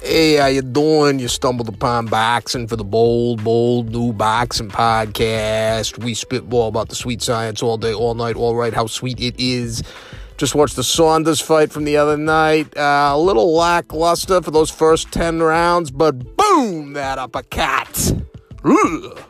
Hey, how you doing? You stumbled upon boxing for the bold, bold new boxing podcast. We spitball about the sweet science all day, all night, all right. How sweet it is. Just watched the Saunders fight from the other night. Uh, a little lackluster for those first ten rounds, but boom, that uppercut. Ugh.